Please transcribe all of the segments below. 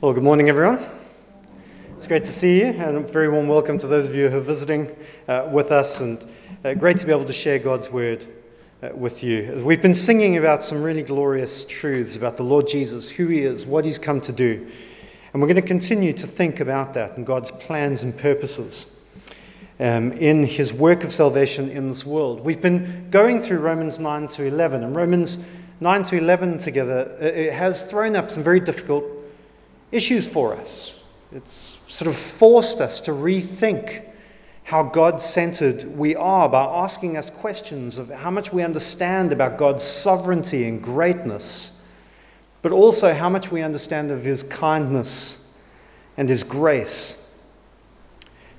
Well, good morning, everyone. It's great to see you, and a very warm welcome to those of you who are visiting uh, with us, and uh, great to be able to share God's word uh, with you. We've been singing about some really glorious truths about the Lord Jesus, who he is, what he's come to do, and we're going to continue to think about that and God's plans and purposes. Um, in his work of salvation in this world. We've been going through Romans 9 to 11, and Romans 9 to 11 together uh, it has thrown up some very difficult issues for us. It's sort of forced us to rethink how God centered we are by asking us questions of how much we understand about God's sovereignty and greatness, but also how much we understand of His kindness and His grace.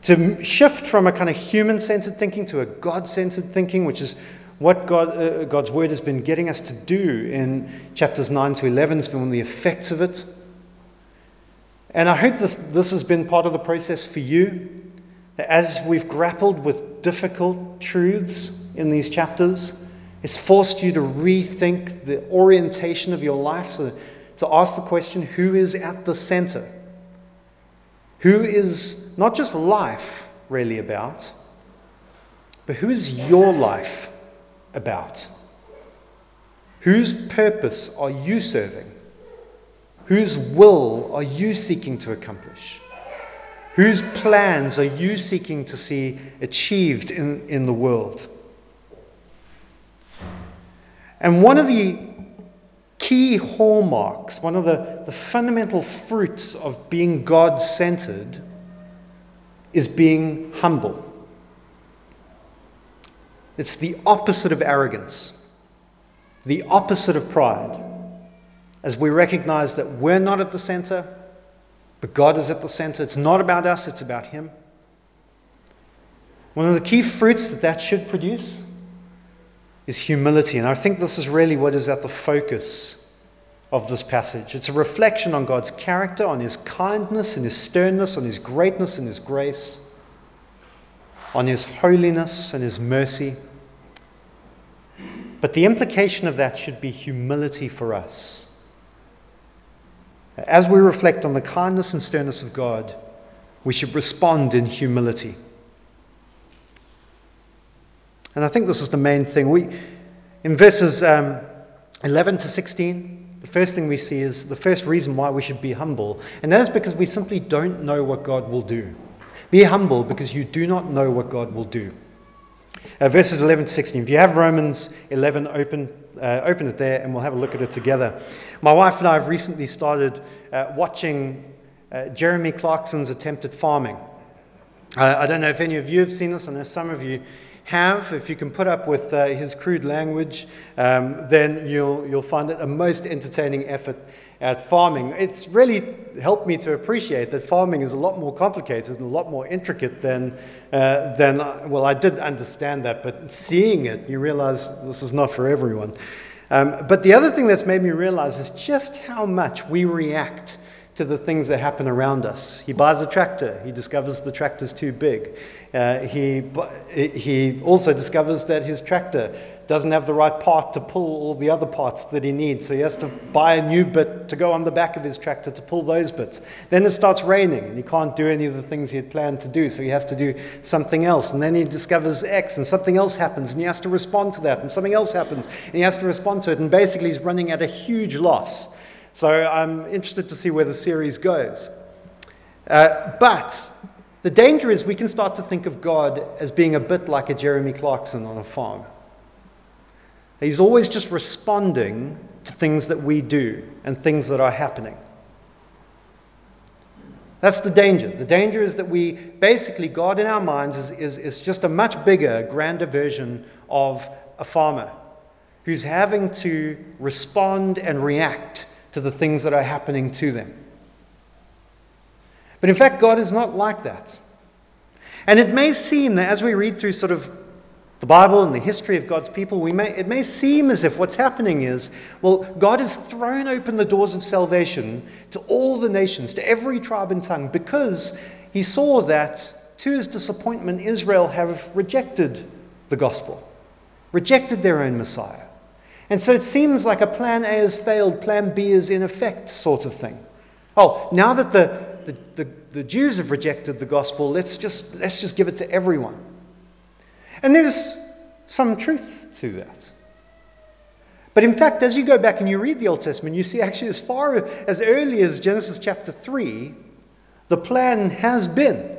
To shift from a kind of human centered thinking to a God centered thinking, which is what God, uh, God's word has been getting us to do in chapters 9 to 11, has been one of the effects of it. And I hope this, this has been part of the process for you. That as we've grappled with difficult truths in these chapters, it's forced you to rethink the orientation of your life, so to ask the question who is at the center? Who is not just life really about, but who is your life about? Whose purpose are you serving? Whose will are you seeking to accomplish? Whose plans are you seeking to see achieved in, in the world? And one of the key hallmarks, one of the, the fundamental fruits of being God centered, is being humble. It's the opposite of arrogance, the opposite of pride. As we recognize that we're not at the center, but God is at the center. It's not about us, it's about Him. One of the key fruits that that should produce is humility. And I think this is really what is at the focus of this passage. It's a reflection on God's character, on His kindness and His sternness, on His greatness and His grace, on His holiness and His mercy. But the implication of that should be humility for us. As we reflect on the kindness and sternness of God, we should respond in humility. And I think this is the main thing. We, in verses um, 11 to 16, the first thing we see is the first reason why we should be humble, and that is because we simply don't know what God will do. Be humble because you do not know what God will do. Uh, verses 11 to 16. If you have Romans 11 open, uh, open it there and we'll have a look at it together. My wife and I have recently started uh, watching uh, Jeremy Clarkson's attempt at farming. Uh, I don't know if any of you have seen this, I know some of you have. If you can put up with uh, his crude language, um, then you'll, you'll find it a most entertaining effort at farming. It's really helped me to appreciate that farming is a lot more complicated and a lot more intricate than, uh, than well, I did understand that, but seeing it, you realize this is not for everyone. Um, but the other thing that's made me realize is just how much we react to the things that happen around us. He buys a tractor, he discovers the tractor's too big. Uh, he, he also discovers that his tractor doesn't have the right part to pull all the other parts that he needs, so he has to buy a new bit to go on the back of his tractor to pull those bits. Then it starts raining, and he can't do any of the things he had planned to do, so he has to do something else. And then he discovers X, and something else happens, and he has to respond to that, and something else happens, and he has to respond to it, and basically he's running at a huge loss. So I'm interested to see where the series goes. Uh, but the danger is we can start to think of God as being a bit like a Jeremy Clarkson on a farm. He's always just responding to things that we do and things that are happening. That's the danger. The danger is that we basically, God in our minds is, is, is just a much bigger, grander version of a farmer who's having to respond and react to the things that are happening to them. But in fact, God is not like that. And it may seem that as we read through sort of the Bible and the history of God's people, we may, it may seem as if what's happening is, well, God has thrown open the doors of salvation to all the nations, to every tribe and tongue, because he saw that, to his disappointment, Israel have rejected the gospel, rejected their own Messiah. And so it seems like a plan A has failed, plan B is in effect, sort of thing. Oh, now that the, the, the, the Jews have rejected the gospel, let's just, let's just give it to everyone. And there's some truth to that. But in fact, as you go back and you read the Old Testament, you see actually as far as early as Genesis chapter 3, the plan has been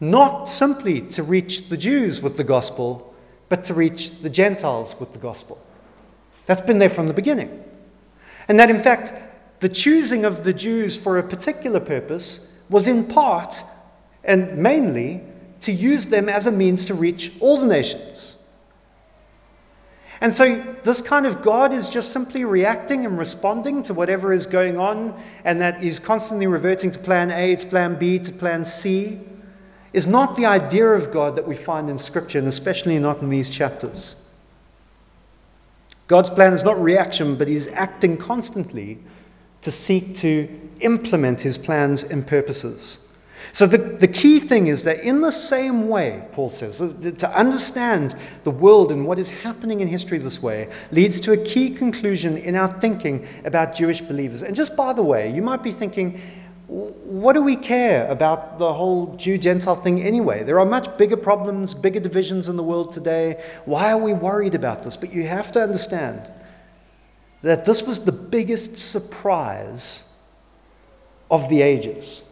not simply to reach the Jews with the gospel, but to reach the Gentiles with the gospel. That's been there from the beginning. And that, in fact, the choosing of the Jews for a particular purpose was in part and mainly to use them as a means to reach all the nations. And so, this kind of God is just simply reacting and responding to whatever is going on, and that is constantly reverting to plan A, to plan B, to plan C, is not the idea of God that we find in Scripture, and especially not in these chapters. God's plan is not reaction, but He's acting constantly to seek to implement His plans and purposes. So, the, the key thing is that in the same way, Paul says, to understand the world and what is happening in history this way leads to a key conclusion in our thinking about Jewish believers. And just by the way, you might be thinking, what do we care about the whole Jew Gentile thing anyway? There are much bigger problems, bigger divisions in the world today. Why are we worried about this? But you have to understand that this was the biggest surprise of the ages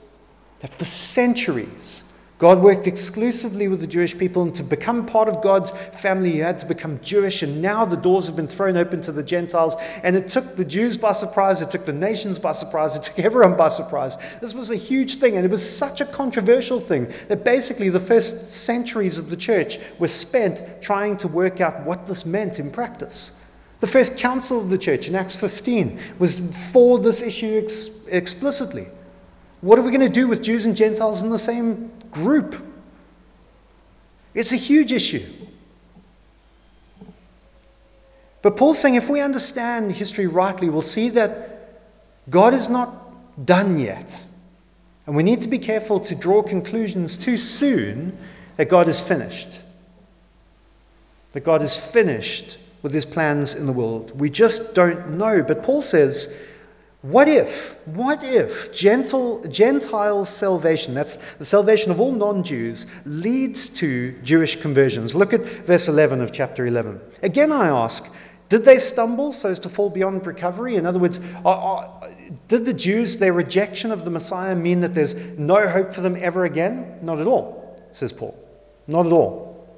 that for centuries, God worked exclusively with the Jewish people, and to become part of God's family, you had to become Jewish. And now the doors have been thrown open to the Gentiles. And it took the Jews by surprise, it took the nations by surprise, it took everyone by surprise. This was a huge thing, and it was such a controversial thing that basically the first centuries of the church were spent trying to work out what this meant in practice. The first council of the church in Acts 15 was for this issue ex- explicitly. What are we going to do with Jews and Gentiles in the same group? It's a huge issue. But Paul's saying if we understand history rightly, we'll see that God is not done yet. And we need to be careful to draw conclusions too soon that God is finished. That God is finished with his plans in the world. We just don't know. But Paul says what if, what if gentle, Gentile salvation, that's the salvation of all non Jews, leads to Jewish conversions? Look at verse 11 of chapter 11. Again, I ask, did they stumble so as to fall beyond recovery? In other words, are, are, did the Jews, their rejection of the Messiah, mean that there's no hope for them ever again? Not at all, says Paul. Not at all.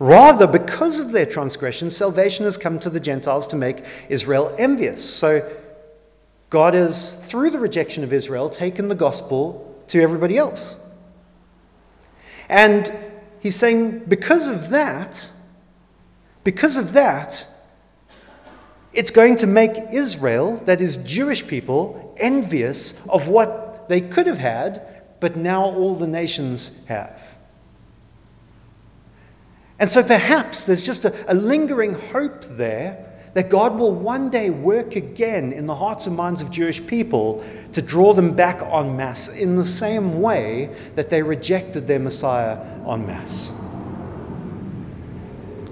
Rather, because of their transgression, salvation has come to the Gentiles to make Israel envious. So, God has, through the rejection of Israel, taken the gospel to everybody else. And he's saying, because of that, because of that, it's going to make Israel, that is, Jewish people, envious of what they could have had, but now all the nations have. And so perhaps there's just a, a lingering hope there that God will one day work again in the hearts and minds of Jewish people to draw them back en masse in the same way that they rejected their Messiah en masse.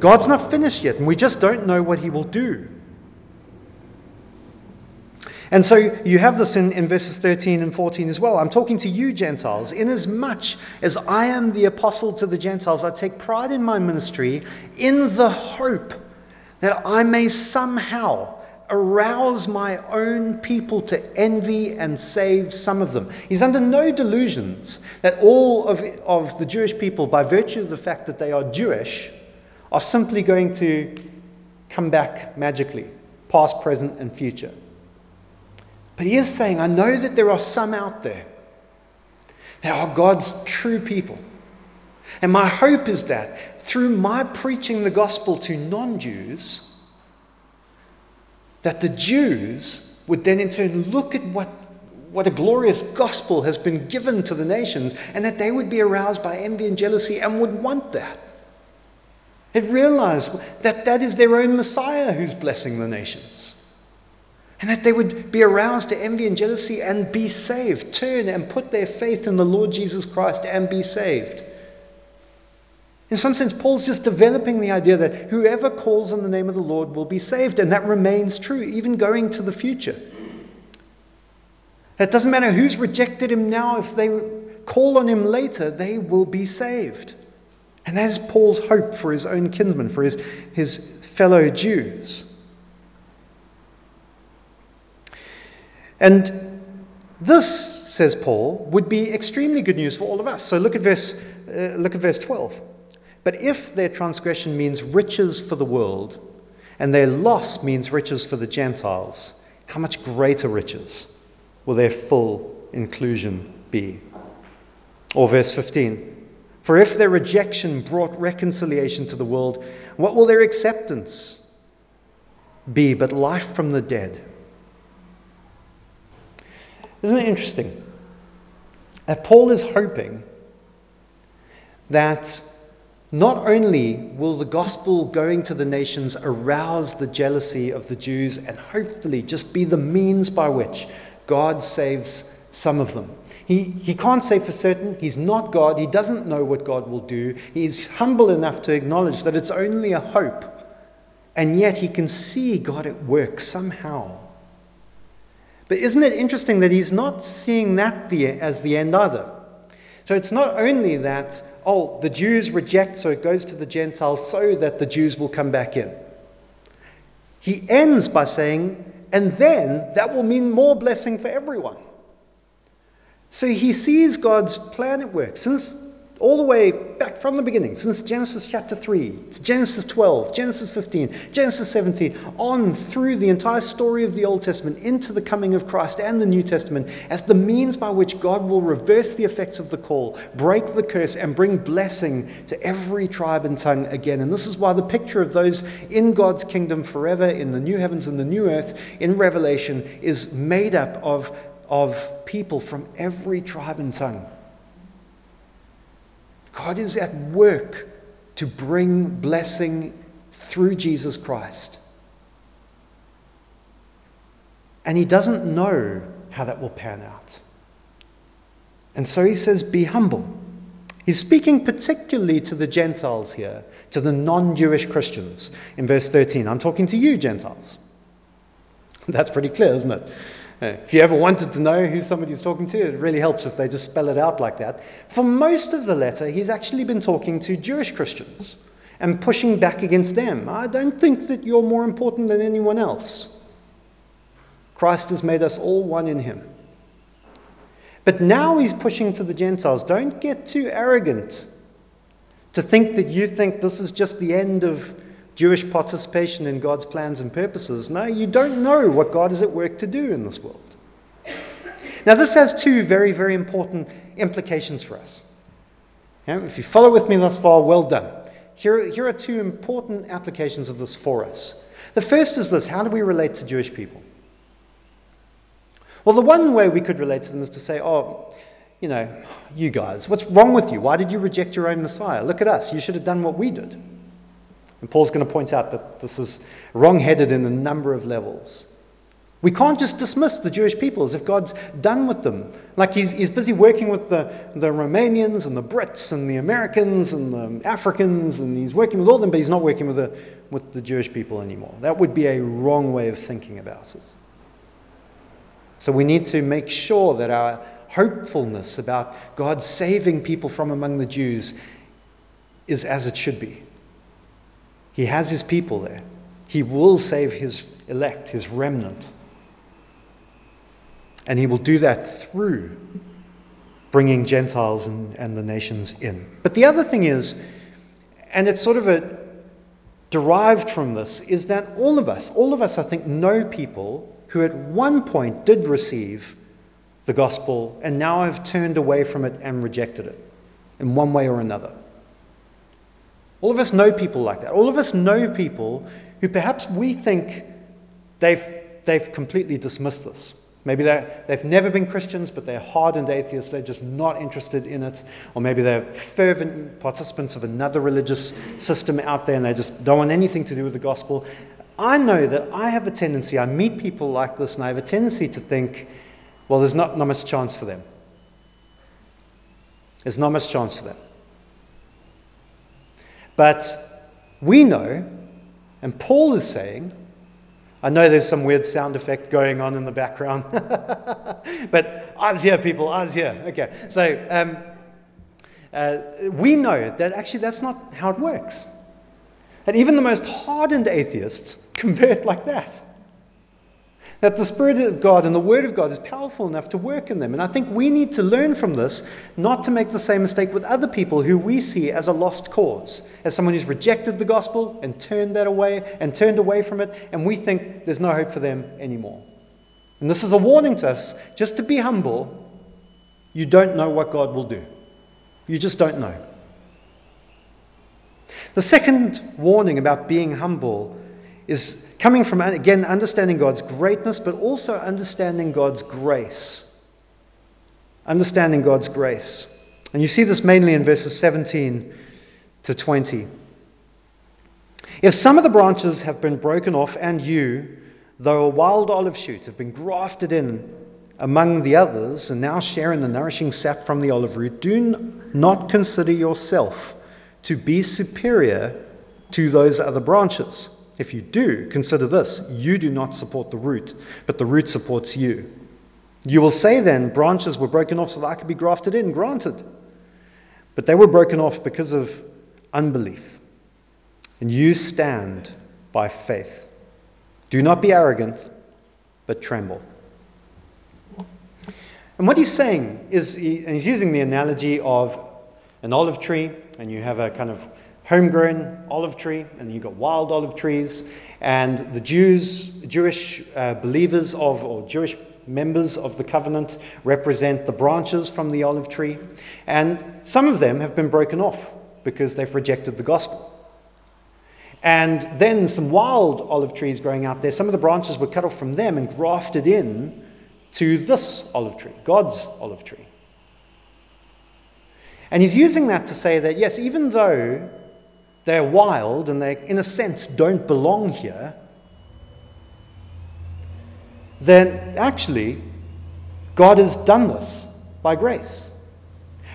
God's not finished yet, and we just don't know what he will do. And so you have this in, in verses 13 and 14 as well. I'm talking to you, Gentiles. Inasmuch as I am the apostle to the Gentiles, I take pride in my ministry in the hope that I may somehow arouse my own people to envy and save some of them. He's under no delusions that all of, of the Jewish people, by virtue of the fact that they are Jewish, are simply going to come back magically, past, present, and future. But he is saying, I know that there are some out there that are God's true people. And my hope is that through my preaching the gospel to non Jews, that the Jews would then in turn look at what, what a glorious gospel has been given to the nations and that they would be aroused by envy and jealousy and would want that. They'd realize that that is their own Messiah who's blessing the nations. And that they would be aroused to envy and jealousy and be saved, turn and put their faith in the Lord Jesus Christ and be saved. In some sense, Paul's just developing the idea that whoever calls on the name of the Lord will be saved, and that remains true, even going to the future. It doesn't matter who's rejected him now, if they call on him later, they will be saved. And that's Paul's hope for his own kinsmen, for his, his fellow Jews. And this, says Paul, would be extremely good news for all of us. So look at verse, uh, look at verse 12. But if their transgression means riches for the world, and their loss means riches for the Gentiles, how much greater riches will their full inclusion be? Or verse 15 For if their rejection brought reconciliation to the world, what will their acceptance be but life from the dead? Isn't it interesting? That Paul is hoping that not only will the gospel going to the nations arouse the jealousy of the Jews and hopefully just be the means by which God saves some of them. He, he can't say for certain, he's not God, he doesn't know what God will do. He's humble enough to acknowledge that it's only a hope, and yet he can see God at work somehow. But isn't it interesting that he's not seeing that the, as the end either? So it's not only that, oh, the Jews reject, so it goes to the Gentiles so that the Jews will come back in. He ends by saying, and then that will mean more blessing for everyone. So he sees God's plan at work since all the way back from the beginning, since Genesis chapter 3, to Genesis 12, Genesis 15, Genesis 17, on through the entire story of the Old Testament into the coming of Christ and the New Testament as the means by which God will reverse the effects of the call, break the curse, and bring blessing to every tribe and tongue again. And this is why the picture of those in God's kingdom forever, in the new heavens and the new earth, in Revelation, is made up of, of people from every tribe and tongue. God is at work to bring blessing through Jesus Christ. And he doesn't know how that will pan out. And so he says, Be humble. He's speaking particularly to the Gentiles here, to the non Jewish Christians. In verse 13, I'm talking to you, Gentiles. That's pretty clear, isn't it? If you ever wanted to know who somebody's talking to, it really helps if they just spell it out like that. For most of the letter, he's actually been talking to Jewish Christians and pushing back against them. I don't think that you're more important than anyone else. Christ has made us all one in him. But now he's pushing to the Gentiles. Don't get too arrogant to think that you think this is just the end of Jewish participation in God's plans and purposes. No, you don't know what God is at work to do in this world. Now, this has two very, very important implications for us. if you follow with me thus far, well done. Here, here are two important applications of this for us. The first is this how do we relate to Jewish people? Well, the one way we could relate to them is to say, oh, you know, you guys, what's wrong with you? Why did you reject your own Messiah? Look at us. You should have done what we did. And Paul's going to point out that this is wrong headed in a number of levels. We can't just dismiss the Jewish people as if God's done with them. Like he's, he's busy working with the, the Romanians and the Brits and the Americans and the Africans, and he's working with all of them, but he's not working with the, with the Jewish people anymore. That would be a wrong way of thinking about it. So we need to make sure that our hopefulness about God saving people from among the Jews is as it should be. He has his people there. He will save his elect, his remnant. And he will do that through bringing Gentiles and, and the nations in. But the other thing is, and it's sort of a, derived from this, is that all of us, all of us, I think, know people who at one point did receive the gospel and now have turned away from it and rejected it in one way or another. All of us know people like that. All of us know people who perhaps we think they've, they've completely dismissed this. Maybe they've never been Christians, but they're hardened atheists. They're just not interested in it. Or maybe they're fervent participants of another religious system out there and they just don't want anything to do with the gospel. I know that I have a tendency, I meet people like this, and I have a tendency to think, well, there's not, not much chance for them. There's not much chance for them. But we know, and Paul is saying, I know there's some weird sound effect going on in the background, but I was here, people, I was here. Okay, so um, uh, we know that actually that's not how it works. And even the most hardened atheists convert like that. That the Spirit of God and the Word of God is powerful enough to work in them. And I think we need to learn from this not to make the same mistake with other people who we see as a lost cause, as someone who's rejected the gospel and turned that away and turned away from it, and we think there's no hope for them anymore. And this is a warning to us just to be humble. You don't know what God will do, you just don't know. The second warning about being humble is coming from, again, understanding God's greatness, but also understanding God's grace. Understanding God's grace. And you see this mainly in verses 17 to 20. If some of the branches have been broken off, and you, though a wild olive shoot, have been grafted in among the others, and now share in the nourishing sap from the olive root, do not consider yourself to be superior to those other branches. If you do, consider this you do not support the root, but the root supports you. You will say then, branches were broken off so that I could be grafted in, granted. But they were broken off because of unbelief. And you stand by faith. Do not be arrogant, but tremble. And what he's saying is, and he's using the analogy of an olive tree, and you have a kind of homegrown olive tree, and you've got wild olive trees. And the Jews, Jewish uh, believers of, or Jewish members of the covenant, represent the branches from the olive tree. And some of them have been broken off because they've rejected the gospel. And then some wild olive trees growing out there, some of the branches were cut off from them and grafted in to this olive tree, God's olive tree. And he's using that to say that, yes, even though they're wild and they, in a sense, don't belong here, then actually, God has done this by grace.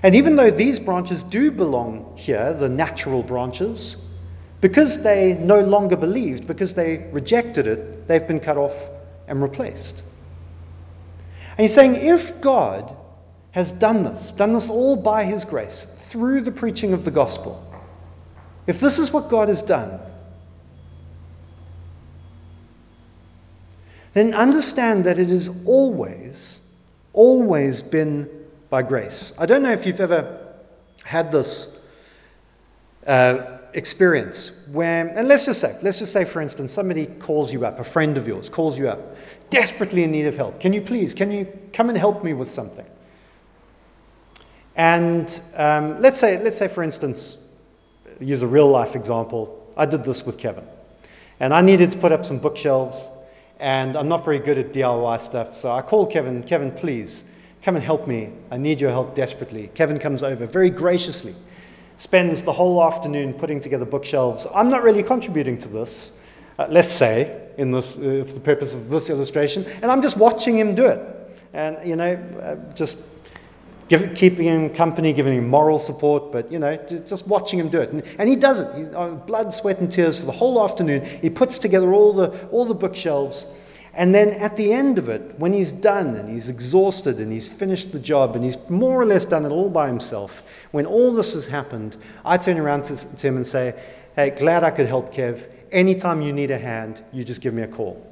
And even though these branches do belong here, the natural branches, because they no longer believed, because they rejected it, they've been cut off and replaced. And he's saying if God has done this, done this all by his grace, through the preaching of the gospel, if this is what God has done, then understand that it has always, always been by grace. I don't know if you've ever had this uh, experience where, and let's just say, let's just say, for instance, somebody calls you up, a friend of yours calls you up, desperately in need of help. Can you please, can you come and help me with something? And um, let's say, let's say, for instance, use a real life example. I did this with Kevin. And I needed to put up some bookshelves, and I'm not very good at DIY stuff. So I called Kevin, Kevin, please come and help me. I need your help desperately. Kevin comes over very graciously, spends the whole afternoon putting together bookshelves. I'm not really contributing to this, uh, let's say, in this, uh, for the purpose of this illustration, and I'm just watching him do it. And, you know, uh, just Give, keeping him company, giving him moral support, but you know, just watching him do it. And, and he does it. He's on blood, sweat, and tears for the whole afternoon. He puts together all the, all the bookshelves. And then at the end of it, when he's done and he's exhausted and he's finished the job and he's more or less done it all by himself, when all this has happened, I turn around to, to him and say, Hey, glad I could help, Kev. Anytime you need a hand, you just give me a call.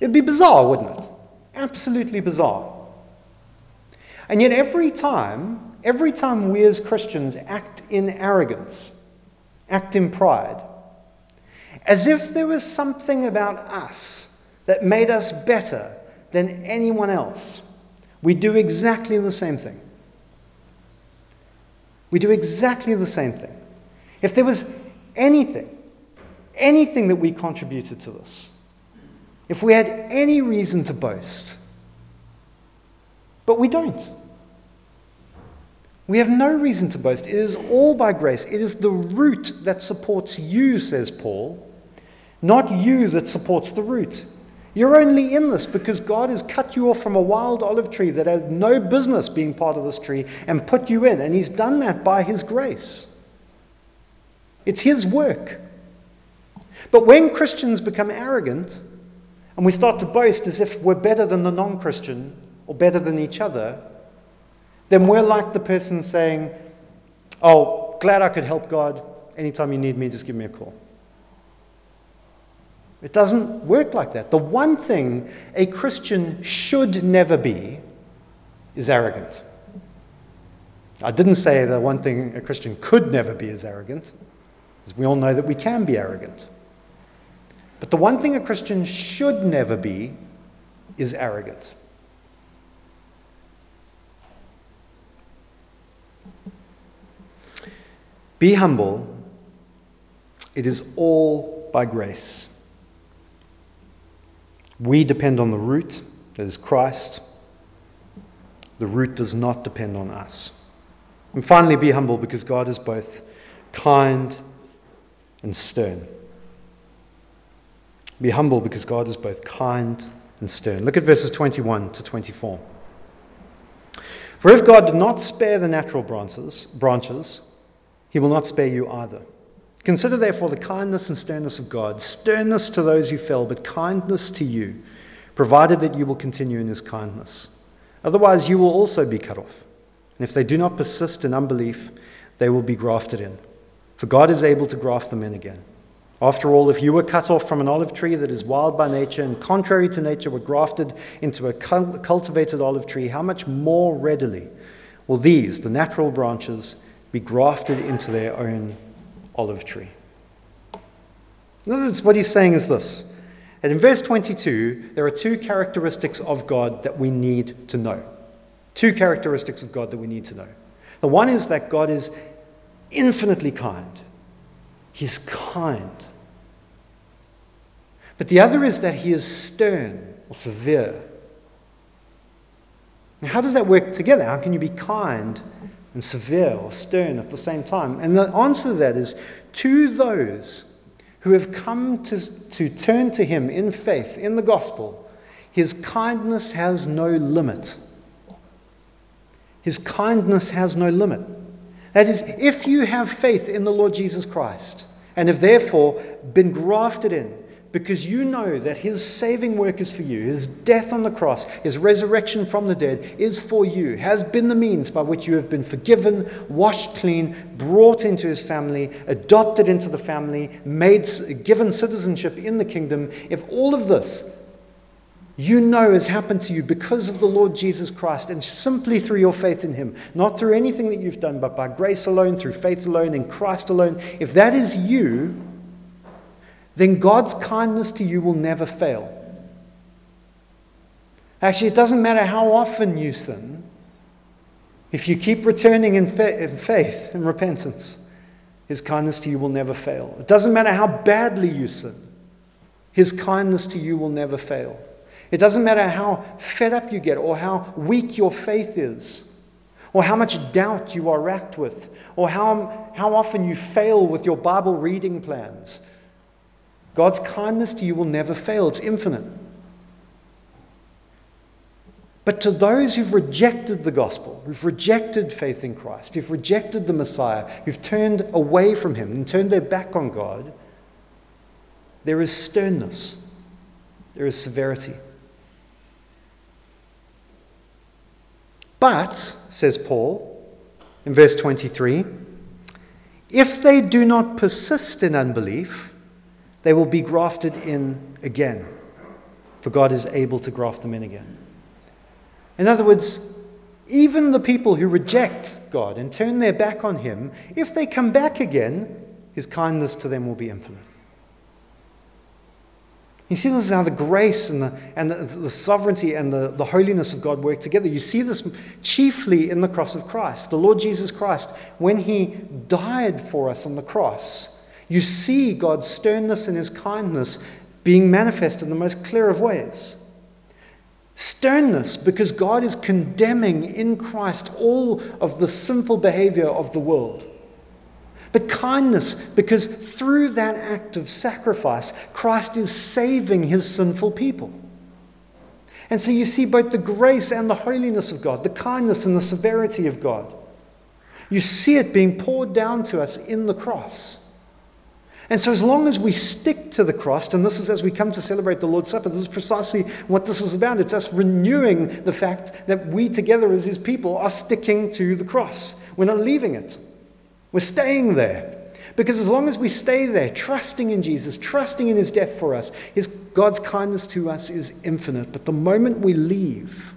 It'd be bizarre, wouldn't it? Absolutely bizarre. And yet, every time, every time we as Christians act in arrogance, act in pride, as if there was something about us that made us better than anyone else, we do exactly the same thing. We do exactly the same thing. If there was anything, anything that we contributed to this, if we had any reason to boast. But we don't. We have no reason to boast. It is all by grace. It is the root that supports you, says Paul, not you that supports the root. You're only in this because God has cut you off from a wild olive tree that has no business being part of this tree and put you in. And He's done that by His grace. It's His work. But when Christians become arrogant and we start to boast as if we're better than the non Christian or better than each other, then we're like the person saying, Oh, glad I could help God. Anytime you need me, just give me a call. It doesn't work like that. The one thing a Christian should never be is arrogant. I didn't say the one thing a Christian could never be is arrogant, because we all know that we can be arrogant. But the one thing a Christian should never be is arrogant. Be humble. It is all by grace. We depend on the root, that is Christ. The root does not depend on us. And finally, be humble because God is both kind and stern. Be humble because God is both kind and stern. Look at verses 21 to 24. For if God did not spare the natural branches, branches, he will not spare you either. Consider therefore the kindness and sternness of God, sternness to those who fell, but kindness to you, provided that you will continue in his kindness. Otherwise, you will also be cut off. And if they do not persist in unbelief, they will be grafted in. For God is able to graft them in again. After all, if you were cut off from an olive tree that is wild by nature and contrary to nature were grafted into a cultivated olive tree, how much more readily will these, the natural branches, be grafted into their own olive tree? In other words, what he's saying is this. And in verse 22, there are two characteristics of God that we need to know. Two characteristics of God that we need to know. The one is that God is infinitely kind. He's kind. But the other is that he is stern or severe. Now, how does that work together? How can you be kind and severe or stern at the same time? And the answer to that is to those who have come to, to turn to him in faith, in the gospel, his kindness has no limit. His kindness has no limit. That is, if you have faith in the Lord Jesus Christ and have therefore been grafted in, because you know that his saving work is for you. His death on the cross, his resurrection from the dead is for you, has been the means by which you have been forgiven, washed clean, brought into his family, adopted into the family, made given citizenship in the kingdom. If all of this you know has happened to you because of the Lord Jesus Christ and simply through your faith in him, not through anything that you've done, but by grace alone, through faith alone, in Christ alone, if that is you, then God's kindness to you will never fail. Actually, it doesn't matter how often you sin, if you keep returning in, fa- in faith and repentance, His kindness to you will never fail. It doesn't matter how badly you sin, His kindness to you will never fail. It doesn't matter how fed up you get or how weak your faith is or how much doubt you are racked with, or how, how often you fail with your Bible reading plans. God's kindness to you will never fail, it's infinite. But to those who've rejected the gospel, who've rejected faith in Christ, who've rejected the Messiah, who've turned away from Him and turned their back on God, there is sternness, there is severity. But, says Paul in verse 23, if they do not persist in unbelief, they will be grafted in again, for God is able to graft them in again. In other words, even the people who reject God and turn their back on Him, if they come back again, His kindness to them will be infinite. You see, this is how the grace and the, and the, the sovereignty and the, the holiness of God work together. You see this chiefly in the cross of Christ. The Lord Jesus Christ, when He died for us on the cross, you see God's sternness and his kindness being manifest in the most clear of ways. Sternness, because God is condemning in Christ all of the sinful behavior of the world. But kindness, because through that act of sacrifice, Christ is saving his sinful people. And so you see both the grace and the holiness of God, the kindness and the severity of God. You see it being poured down to us in the cross. And so, as long as we stick to the cross, and this is as we come to celebrate the Lord's Supper, this is precisely what this is about. It's us renewing the fact that we together as His people are sticking to the cross. We're not leaving it, we're staying there. Because as long as we stay there, trusting in Jesus, trusting in His death for us, His, God's kindness to us is infinite. But the moment we leave,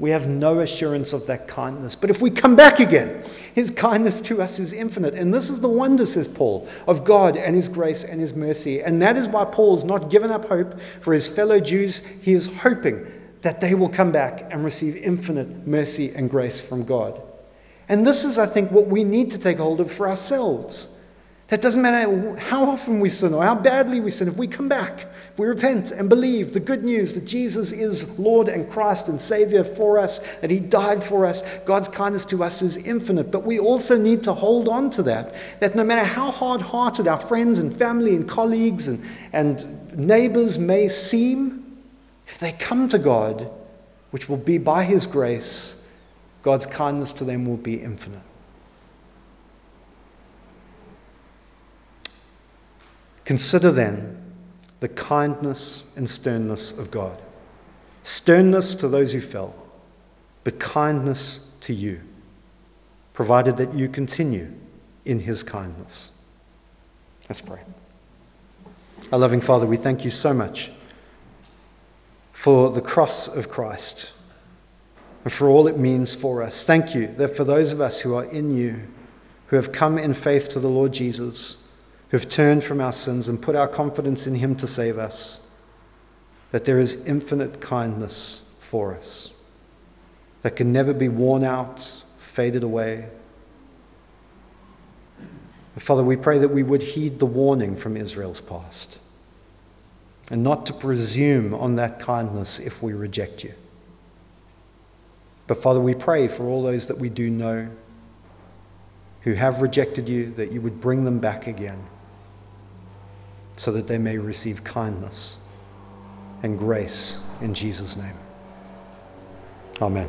we have no assurance of that kindness. But if we come back again, his kindness to us is infinite. And this is the wonder, says Paul, of God and his grace and his mercy. And that is why Paul has not given up hope for his fellow Jews. He is hoping that they will come back and receive infinite mercy and grace from God. And this is, I think, what we need to take hold of for ourselves. That doesn't matter how often we sin or how badly we sin, if we come back, if we repent and believe the good news that Jesus is Lord and Christ and Savior for us, that He died for us, God's kindness to us is infinite. But we also need to hold on to that, that no matter how hard hearted our friends and family and colleagues and, and neighbors may seem, if they come to God, which will be by His grace, God's kindness to them will be infinite. Consider then the kindness and sternness of God. Sternness to those who fell, but kindness to you, provided that you continue in his kindness. Let's pray. Our loving Father, we thank you so much for the cross of Christ and for all it means for us. Thank you that for those of us who are in you, who have come in faith to the Lord Jesus, who've turned from our sins and put our confidence in Him to save us, that there is infinite kindness for us that can never be worn out, faded away. Father, we pray that we would heed the warning from Israel's past and not to presume on that kindness if we reject you. But Father, we pray for all those that we do know who have rejected you, that you would bring them back again so that they may receive kindness and grace in Jesus' name. Amen.